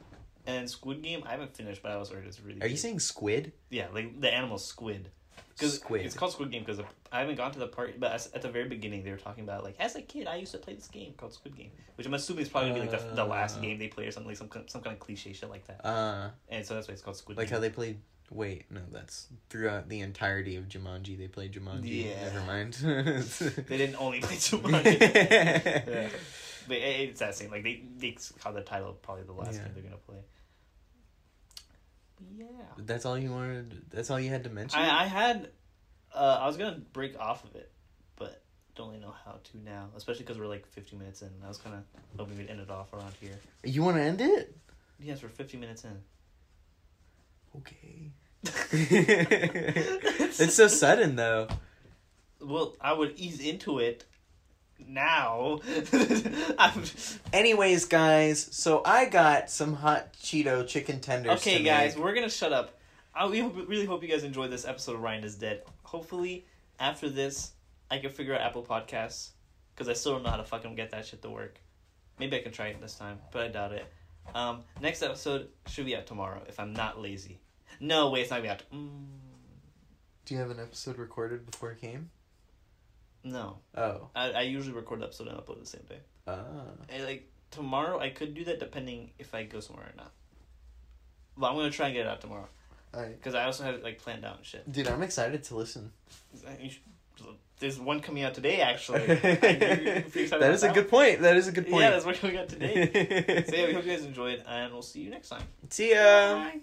and Squid Game I haven't finished, but I also heard it's really. Are you saying squid? Yeah, like the animal squid. Cause Squid. It's called Squid Game because I haven't gone to the part, but at the very beginning they were talking about like as a kid I used to play this game called Squid Game, which I'm assuming is probably gonna be like the, the last Uh. game they play or something like some kind- some kind of cliche shit like that. Uh, And so that's why it's called Squid like Game. how they played. Wait, no, that's throughout the entirety of Jumanji. They played Jumanji. Yeah. Never mind. They didn't only play Jumanji. yeah. But it's that same. Like they they call the title probably the last Yeah. game they're gonna play. Yeah. That's all you wanted. That's all you had to mention. I I had, uh, I was gonna break off of it, but don't really know how to now. Especially because we're like 50 minutes in. I was kind of hoping we'd end it off around here. you want to end it? Yes, we're 50 minutes in. Okay. it's so sudden though. Well, I would ease into it now. Anyways, guys, so I got some hot Cheeto chicken tenders. okay, guys, make. we're gonna shut up. I we hope, really hope you guys enjoyed this episode of Ryan is Dead. Hopefully, after this, I can figure out Apple Podcasts because I still don't know how to fucking get that shit to work. Maybe I can try it this time, but I doubt it. Um, next episode should be out tomorrow if I'm not lazy. No, wait, it's not gonna be out. Mm, Do you have an episode recorded before it came? no, Oh. I, I usually record the episode and upload the same day. Ah. And, like tomorrow, I could do that depending if I go somewhere or not. But I'm gonna try and get it out tomorrow Alright. because I also have it like planned out and shit. Dude, I'm excited to listen. There's one coming out today, actually. that is you that about a one? good point. That is a good point. Yeah, that's what we got today. so yeah, we hope you guys enjoyed, and we'll see you next time. See ya. Bye.